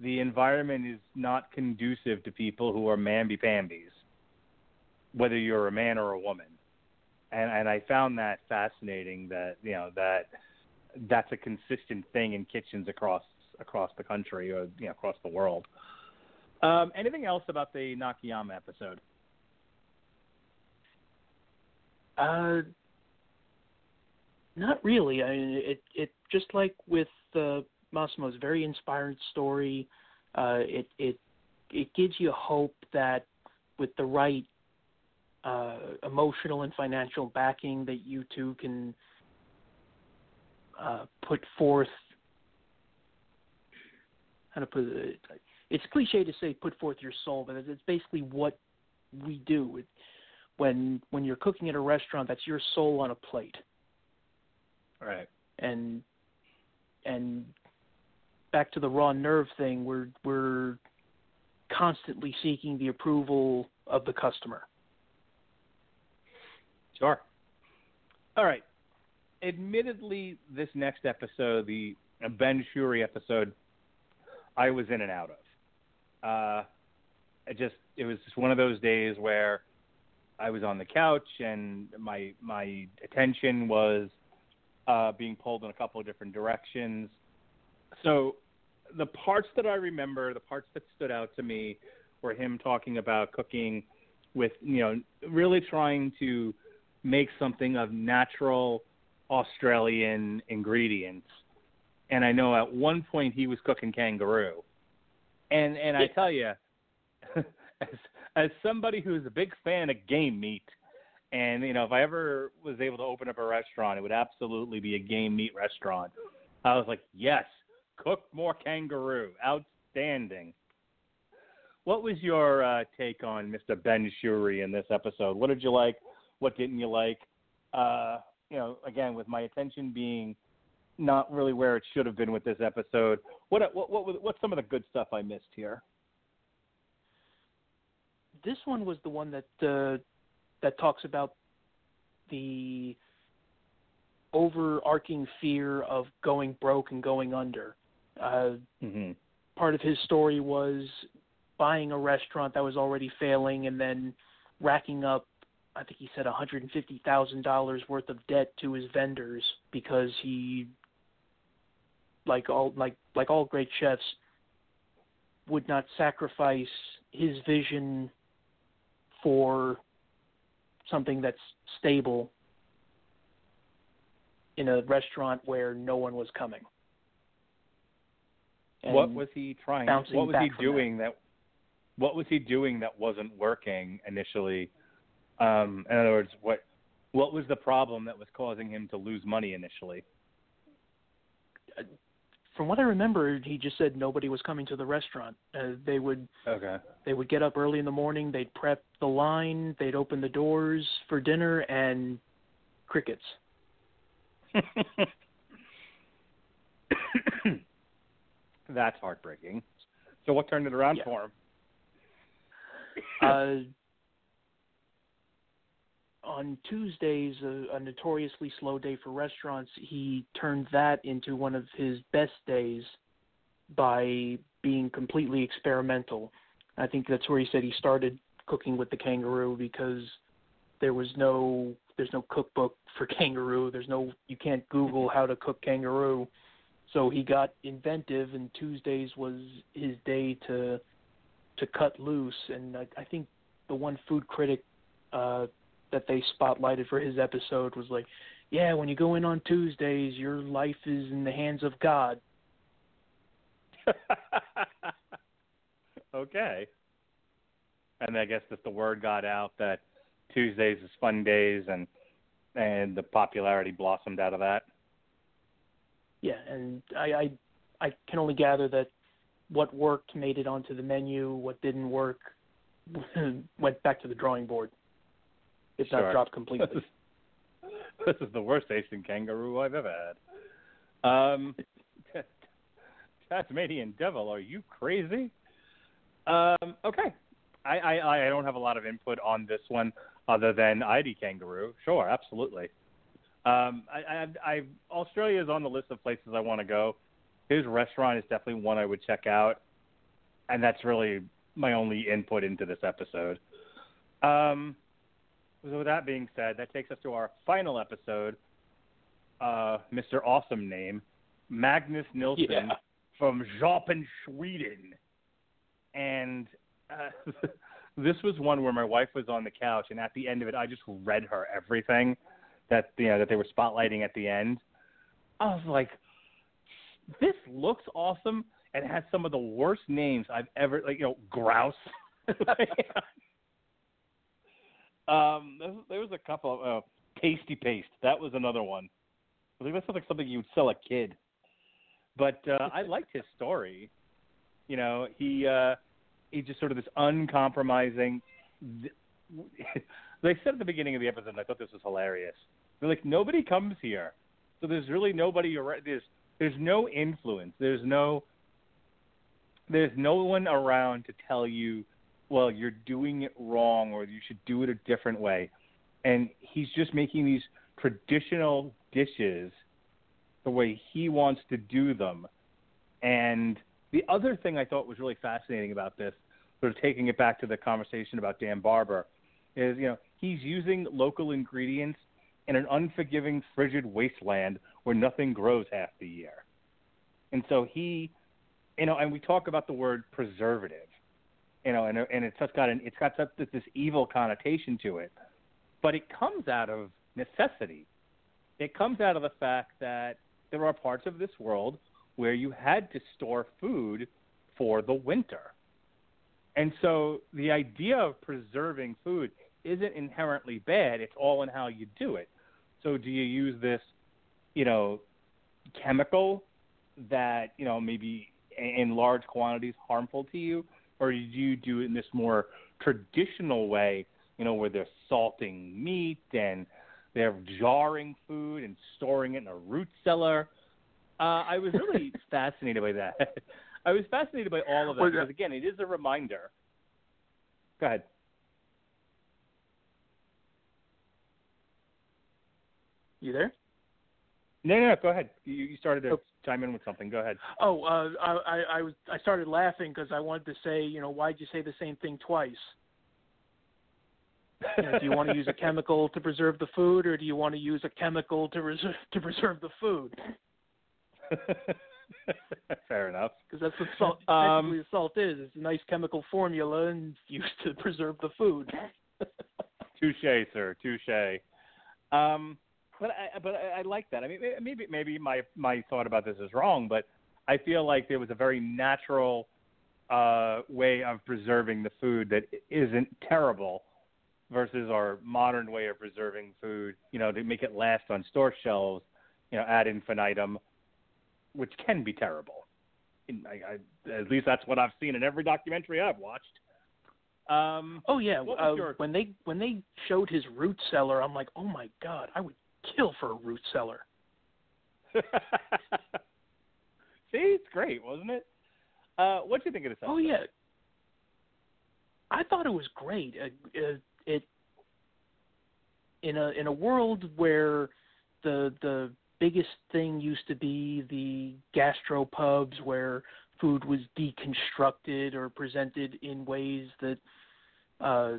The environment is not conducive to people who are mamby-pambies, whether you're a man or a woman. And and I found that fascinating that, you know, that that's a consistent thing in kitchens across across the country or you know, across the world. Um, anything else about the Nakayama episode? Uh, not really. I mean, it it just like with uh, Massimo's very inspiring story. Uh, it it it gives you hope that with the right uh, emotional and financial backing, that you two can uh, put forth how to put it. It's cliche to say put forth your soul, but it's basically what we do. It, when when you're cooking at a restaurant, that's your soul on a plate. Right. And and back to the raw nerve thing, we're we're constantly seeking the approval of the customer. Sure. All right. Admittedly, this next episode, the Ben Shewry episode, I was in and out of. Uh, it just it was just one of those days where I was on the couch and my my attention was uh, being pulled in a couple of different directions. So the parts that I remember, the parts that stood out to me, were him talking about cooking with you know really trying to make something of natural Australian ingredients. And I know at one point he was cooking kangaroo. And and I tell you, as as somebody who's a big fan of game meat, and you know if I ever was able to open up a restaurant, it would absolutely be a game meat restaurant. I was like, yes, cook more kangaroo, outstanding. What was your uh, take on Mr. Ben Shewry in this episode? What did you like? What didn't you like? Uh, you know, again, with my attention being not really where it should have been with this episode. What what what what's some of the good stuff I missed here? This one was the one that uh, that talks about the overarching fear of going broke and going under. Uh, mm-hmm. Part of his story was buying a restaurant that was already failing and then racking up I think he said $150,000 worth of debt to his vendors because he like all like like all great chefs would not sacrifice his vision for something that's stable in a restaurant where no one was coming. And what was he trying? What was he doing that? that? What was he doing that wasn't working initially? Um, in other words, what what was the problem that was causing him to lose money initially? From what I remember, he just said nobody was coming to the restaurant. Uh, they would okay. They would get up early in the morning. They'd prep the line. They'd open the doors for dinner, and crickets. That's heartbreaking. So what turned it around yeah. for him? On Tuesdays, a, a notoriously slow day for restaurants, he turned that into one of his best days by being completely experimental. I think that's where he said he started cooking with the kangaroo because there was no there's no cookbook for kangaroo. There's no you can't Google how to cook kangaroo. So he got inventive, and Tuesdays was his day to to cut loose. And I, I think the one food critic uh, that they spotlighted for his episode was like, "Yeah, when you go in on Tuesdays, your life is in the hands of God." okay. And I guess that the word got out that Tuesdays is fun days, and and the popularity blossomed out of that. Yeah, and I I, I can only gather that what worked made it onto the menu. What didn't work went back to the drawing board. If sure. not dropped completely. this is the worst tasting kangaroo I've ever had. Um, Tasmanian devil, are you crazy? Um, okay, I, I I don't have a lot of input on this one other than ID kangaroo. Sure, absolutely. Um, I, I, I Australia is on the list of places I want to go. His restaurant is definitely one I would check out, and that's really my only input into this episode. Um, so with that being said, that takes us to our final episode. Uh, Mr. Awesome Name, Magnus Nilsson yeah. from Järpen, Sweden, and uh, this was one where my wife was on the couch, and at the end of it, I just read her everything that you know that they were spotlighting at the end. I was like, this looks awesome and has some of the worst names I've ever like you know grouse. um, there, there was a couple of uh, tasty paste. That was another one. I think that sounds like something you would sell a kid. But uh, I liked his story. You know, he uh, he's just sort of this uncompromising. They said at the beginning of the episode, and I thought this was hilarious. They're like, nobody comes here, so there's really nobody around. There's there's no influence. There's no there's no one around to tell you, well, you're doing it wrong or you should do it a different way. And he's just making these traditional dishes the way he wants to do them. And the other thing I thought was really fascinating about this, sort of taking it back to the conversation about Dan Barber, is you know he's using local ingredients in an unforgiving, frigid wasteland where nothing grows half the year. And so he, you know, and we talk about the word preservative, you know, and and it's just got an it's got such this evil connotation to it, but it comes out of necessity. It comes out of the fact that there are parts of this world where you had to store food for the winter. And so the idea of preserving food isn't inherently bad. It's all in how you do it. So do you use this, you know, chemical that, you know, maybe in large quantities harmful to you? Or do you do it in this more traditional way, you know, where they're salting meat and they're jarring food and storing it in a root cellar? Uh, I was really fascinated by that. I was fascinated by all of that because, again, it is a reminder. Go ahead. You there? No, no, no go ahead. You, you started to oh. Chime in with something. Go ahead. Oh, uh, I, I was I started laughing because I wanted to say, you know, why'd you say the same thing twice? You know, do you want to use a chemical to preserve the food, or do you want to use a chemical to reserve to preserve the food? Fair enough. Because that's what salt, um, salt is. It's a nice chemical formula and used to preserve the food. touche, sir. Touche. Um, but I, but I, I like that. I mean, maybe maybe my my thought about this is wrong, but I feel like there was a very natural uh, way of preserving the food that isn't terrible versus our modern way of preserving food. You know, to make it last on store shelves. You know, ad infinitum, which can be terrible. I, I, at least that's what I've seen in every documentary I've watched. Um, oh yeah, uh, your... when they when they showed his root cellar, I'm like, oh my god, I would kill for a root cellar. See, it's great, wasn't it? Uh, what do you think of this? Episode? Oh yeah, I thought it was great. Uh, uh, it in a in a world where the the biggest thing used to be the gastropubs where food was deconstructed or presented in ways that uh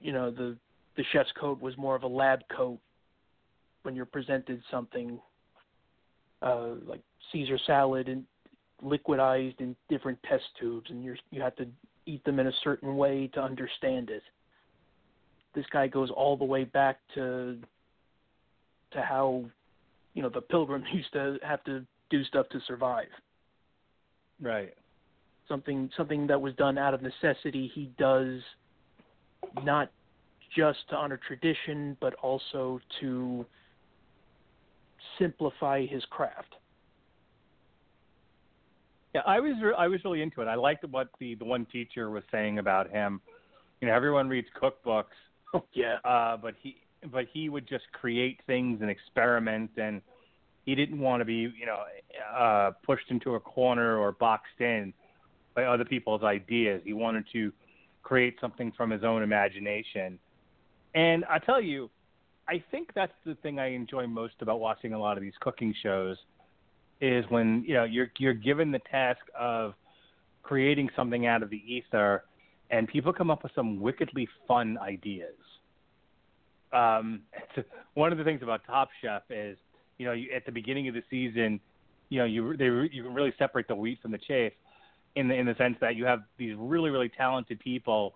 you know the the chef's coat was more of a lab coat when you're presented something uh, like Caesar salad and liquidized in different test tubes, and you you have to eat them in a certain way to understand it. This guy goes all the way back to to how you know the pilgrims used to have to do stuff to survive. Right. Something something that was done out of necessity. He does not just to honor tradition, but also to simplify his craft. Yeah, I was re- I was really into it. I liked what the the one teacher was saying about him. You know, everyone reads cookbooks. Oh yeah. Uh, but he but he would just create things and experiment, and he didn't want to be you know uh, pushed into a corner or boxed in by other people's ideas. He wanted to create something from his own imagination. And I tell you, I think that's the thing I enjoy most about watching a lot of these cooking shows is when you know you're you're given the task of creating something out of the ether, and people come up with some wickedly fun ideas. Um, one of the things about Top Chef is you know you, at the beginning of the season, you know you they you can really separate the wheat from the chaff in the in the sense that you have these really really talented people,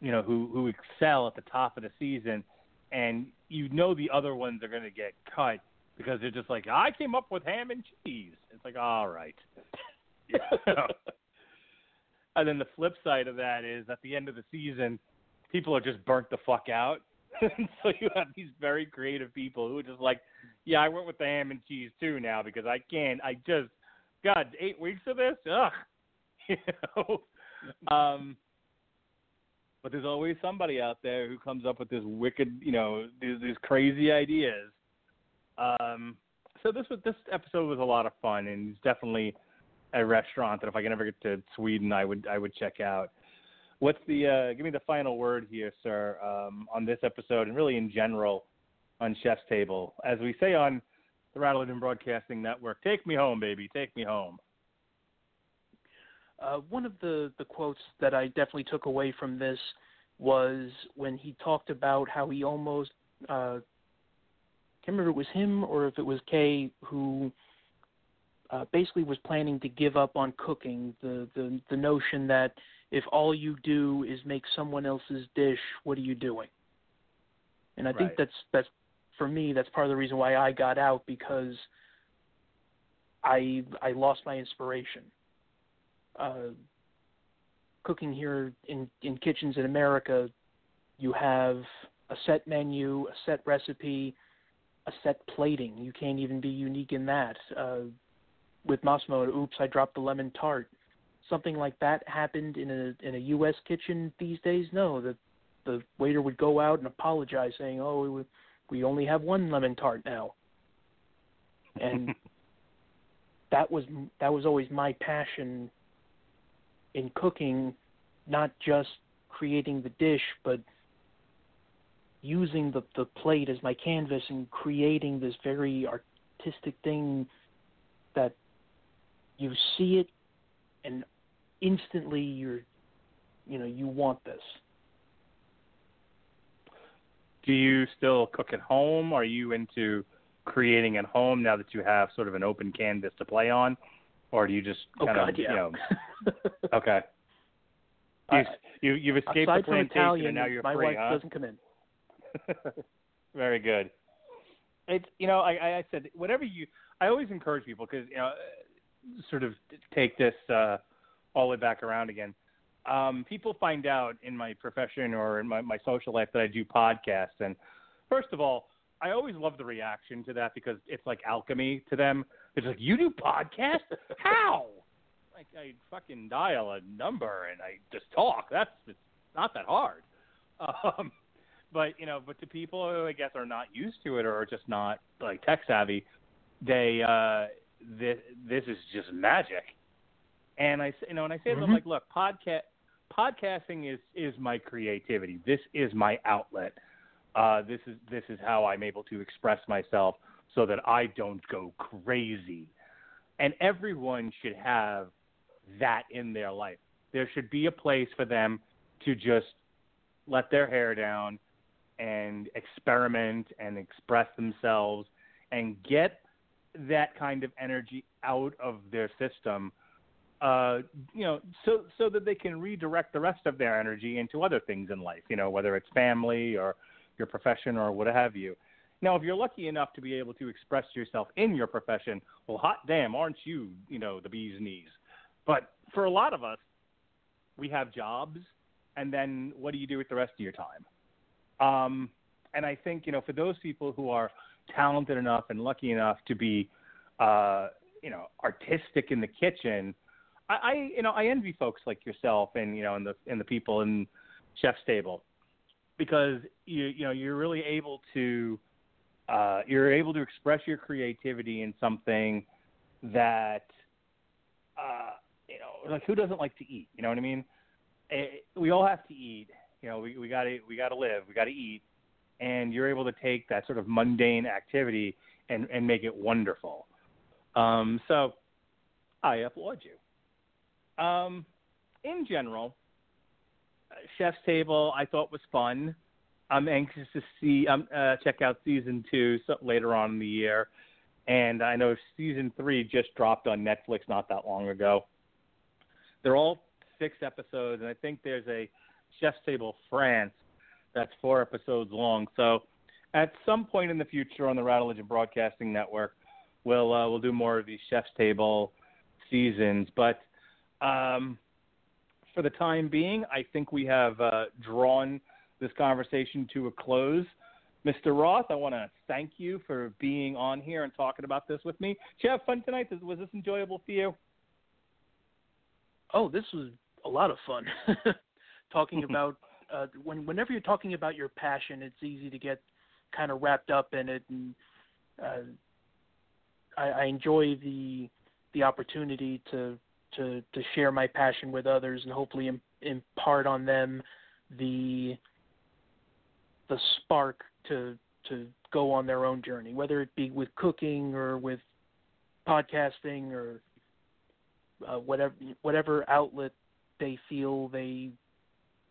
you know who who excel at the top of the season and you know the other ones are going to get cut because they're just like, I came up with ham and cheese. It's like, all right. and then the flip side of that is at the end of the season, people are just burnt the fuck out. so you have these very creative people who are just like, yeah, I went with the ham and cheese too now because I can't. I just, God, eight weeks of this, ugh. you know. Um, but there's always somebody out there who comes up with this wicked, you know, these, these crazy ideas. Um, so this was this episode was a lot of fun, and it's definitely a restaurant that if I can ever get to Sweden, I would I would check out. What's the uh, give me the final word here, sir, um, on this episode, and really in general on Chef's Table, as we say on the Rattleton Broadcasting Network. Take me home, baby. Take me home. Uh, one of the, the quotes that I definitely took away from this was when he talked about how he almost uh, can't remember if it was him or if it was Kay who uh, basically was planning to give up on cooking. The, the the notion that if all you do is make someone else's dish, what are you doing? And I right. think that's that's for me that's part of the reason why I got out because I I lost my inspiration. Uh, cooking here in in kitchens in America, you have a set menu, a set recipe, a set plating. You can't even be unique in that. Uh, with Massimo, oops, I dropped the lemon tart. Something like that happened in a in a U.S. kitchen these days. No, the the waiter would go out and apologize, saying, "Oh, we, we only have one lemon tart now." And that was that was always my passion in cooking, not just creating the dish, but using the the plate as my canvas and creating this very artistic thing that you see it and instantly you're you know you want this. Do you still cook at home? Are you into creating at home now that you have sort of an open canvas to play on or do you just oh, kind God, of yeah. you know okay you, you you've escaped Aside the from plantation Italian, and now you're my free wife huh? doesn't come in Very good. It's you know I, I said whatever you I always encourage people because you know sort of take this uh, all the way back around again. Um, people find out in my profession or in my, my social life that I do podcasts, and first of all, I always love the reaction to that because it's like alchemy to them. It's like you do podcasts? How? Like I fucking dial a number and I just talk. That's it's not that hard. Um, but you know, but to people who I guess are not used to it or are just not like tech savvy, they uh, this this is just magic. And I you know, and I say to them Mhm. like, look, podcast podcasting is is my creativity. This is my outlet. Uh, this is this is how I'm able to express myself so that I don't go crazy. And everyone should have that in their life. There should be a place for them to just let their hair down and experiment and express themselves and get that kind of energy out of their system uh you know so so that they can redirect the rest of their energy into other things in life you know whether it's family or your profession or what have you. Now if you're lucky enough to be able to express yourself in your profession well hot damn aren't you you know the bee's knees? But for a lot of us we have jobs and then what do you do with the rest of your time? Um, and I think you know for those people who are talented enough and lucky enough to be, uh, you know, artistic in the kitchen, I, I you know I envy folks like yourself and you know and the and the people in chef's table because you you know you're really able to uh, you're able to express your creativity in something that uh, you know like who doesn't like to eat? You know what I mean? Eh, we all have to eat. You know, we we got to we got to live, we got to eat, and you're able to take that sort of mundane activity and and make it wonderful. Um, so, I applaud you. Um, in general, Chef's Table I thought was fun. I'm anxious to see um, uh, check out season two so, later on in the year, and I know season three just dropped on Netflix not that long ago. They're all six episodes, and I think there's a Chef's Table France that's four episodes long. So at some point in the future on the Rattle Legend Broadcasting Network, we'll uh, we'll do more of these Chef's Table seasons. But um, for the time being, I think we have uh, drawn this conversation to a close. Mr. Roth, I want to thank you for being on here and talking about this with me. Did you have fun tonight? Was this enjoyable for you? Oh, this was a lot of fun. talking about uh, when whenever you're talking about your passion, it's easy to get kind of wrapped up in it, and uh, I, I enjoy the the opportunity to to to share my passion with others and hopefully impart on them the the spark to to go on their own journey, whether it be with cooking or with podcasting or uh, whatever whatever outlet they feel they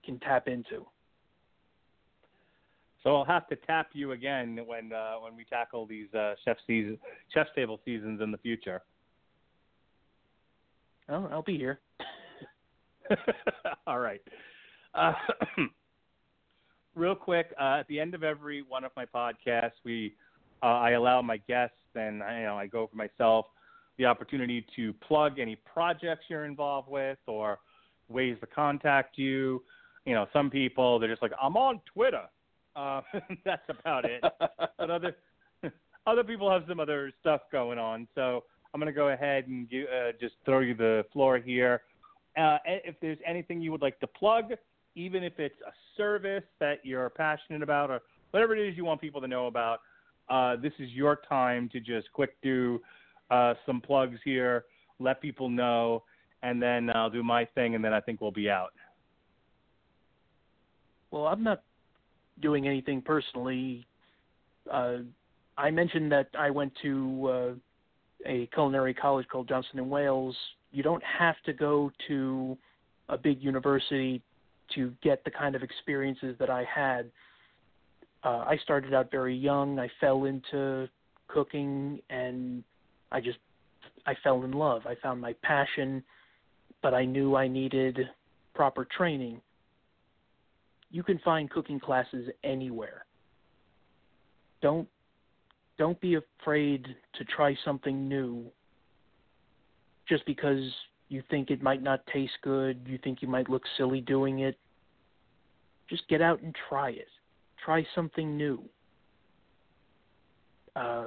can tap into. So I'll have to tap you again when uh, when we tackle these uh, chef season, chef's table seasons in the future. Oh, I'll be here. All right. Uh, real quick, uh, at the end of every one of my podcasts, we uh, I allow my guests and I, you know I go for myself the opportunity to plug any projects you're involved with or ways to contact you. You know, some people they're just like I'm on Twitter. Uh, that's about it. but other other people have some other stuff going on. So I'm going to go ahead and give, uh, just throw you the floor here. Uh, if there's anything you would like to plug, even if it's a service that you're passionate about or whatever it is you want people to know about, uh, this is your time to just quick do uh, some plugs here, let people know, and then I'll do my thing, and then I think we'll be out. Well, I'm not doing anything personally. Uh, I mentioned that I went to uh, a culinary college called Johnson and Wales. You don't have to go to a big university to get the kind of experiences that I had. Uh, I started out very young. I fell into cooking, and I just I fell in love. I found my passion, but I knew I needed proper training. You can find cooking classes anywhere. Don't don't be afraid to try something new just because you think it might not taste good, you think you might look silly doing it. Just get out and try it. Try something new. Uh,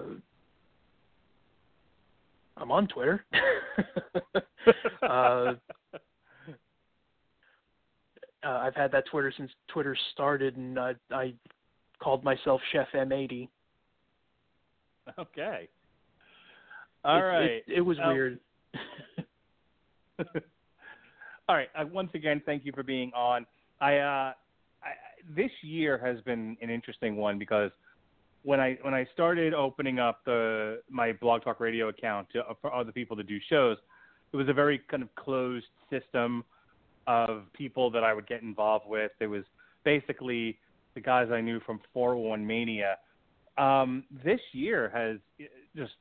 I'm on Twitter. uh, uh, I've had that Twitter since Twitter started, and I, I called myself Chef M80. Okay. All it, right. It, it was um, weird. All right. Uh, once again, thank you for being on. I, uh, I this year has been an interesting one because when I when I started opening up the my Blog Talk Radio account to, for other people to do shows, it was a very kind of closed system of people that I would get involved with. It was basically the guys I knew from 401 Mania. Um, this year has just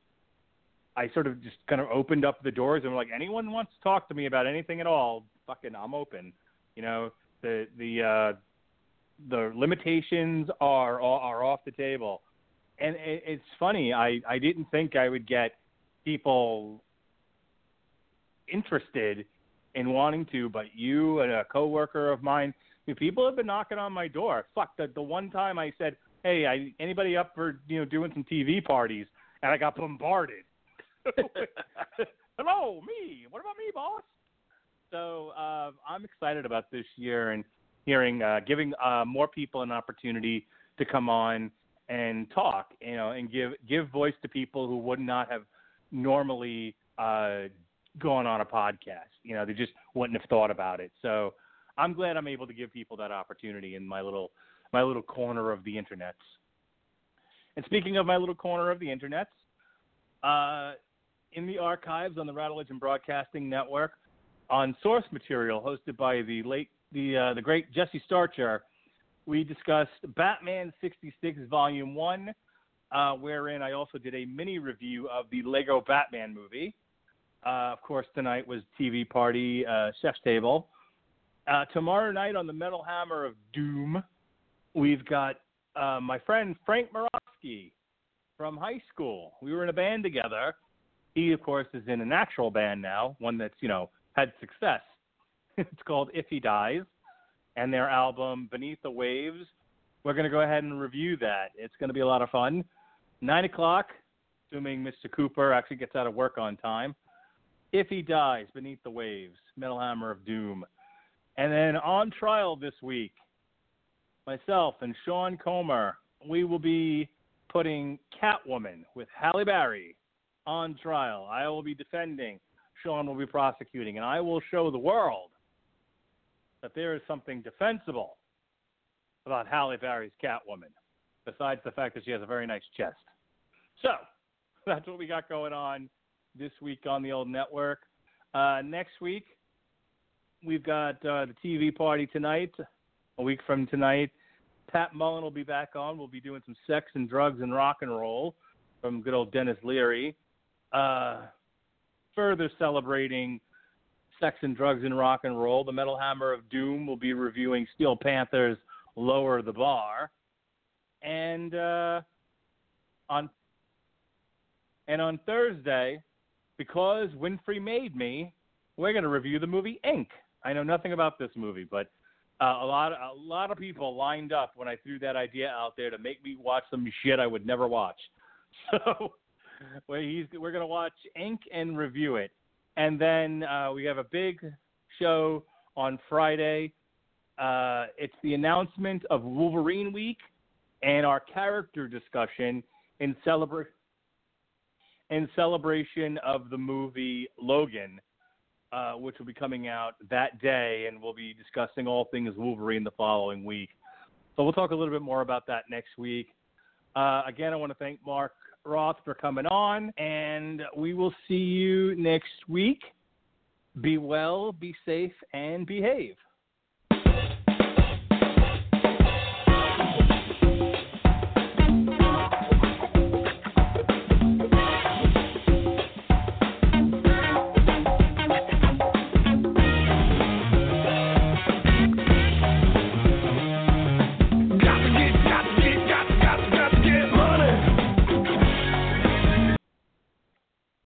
I sort of just kind of opened up the doors and like, anyone wants to talk to me about anything at all, fucking, I'm open. You know, the the uh, the limitations are are off the table, and it, it's funny. I I didn't think I would get people interested in wanting to, but you and a coworker of mine, people have been knocking on my door. Fuck the the one time I said, hey, I anybody up for you know doing some TV parties, and I got bombarded. Hello, me. What about me, boss? So uh, I'm excited about this year and hearing, uh, giving uh, more people an opportunity to come on and talk, you know, and give give voice to people who would not have normally uh, gone on a podcast. You know, they just wouldn't have thought about it. So I'm glad I'm able to give people that opportunity in my little my little corner of the internets. And speaking of my little corner of the internets, uh, in the archives on the Rattle Legend Broadcasting Network, on source material hosted by the late the uh, the great Jesse Starcher, we discussed Batman 66 Volume One, uh, wherein I also did a mini review of the Lego Batman movie. Uh, of course, tonight was TV party, uh, chef's table. Uh, tomorrow night on the Metal Hammer of Doom, we've got uh, my friend Frank Moravsky from high school. We were in a band together. He, of course, is in an actual band now, one that's you know had success. it's called If He Dies, and their album Beneath the Waves. We're going to go ahead and review that. It's going to be a lot of fun. Nine o'clock, assuming Mr. Cooper actually gets out of work on time. If He Dies Beneath the Waves, Metal Hammer of Doom. And then on trial this week, myself and Sean Comer, we will be putting Catwoman with Halle Berry on trial. I will be defending, Sean will be prosecuting, and I will show the world that there is something defensible about Halle Berry's Catwoman, besides the fact that she has a very nice chest. So, that's what we got going on this week on the old network. Uh, next week, we've got uh, the TV party tonight. A week from tonight, Pat Mullen will be back on. We'll be doing some sex and drugs and rock and roll from good old Denis Leary. Uh, further celebrating sex and drugs and rock and roll, the Metal Hammer of Doom will be reviewing Steel Panther's Lower the Bar. And uh, on and on Thursday, because Winfrey made me, we're going to review the movie Ink. I know nothing about this movie, but uh, a lot a lot of people lined up when I threw that idea out there to make me watch some shit I would never watch. So we're, to watch Ink and review it, and then uh, we have a big show on Friday. Uh, it's the announcement of Wolverine Week and our character discussion in celebration in celebration of the movie Logan, uh, which will be coming out that day, and we'll be discussing all things Wolverine the following week. So we'll talk a little bit more about that next week. Uh, again, I want to thank Mark Roth for coming on, and we will see you next week. Be well, be safe, and behave.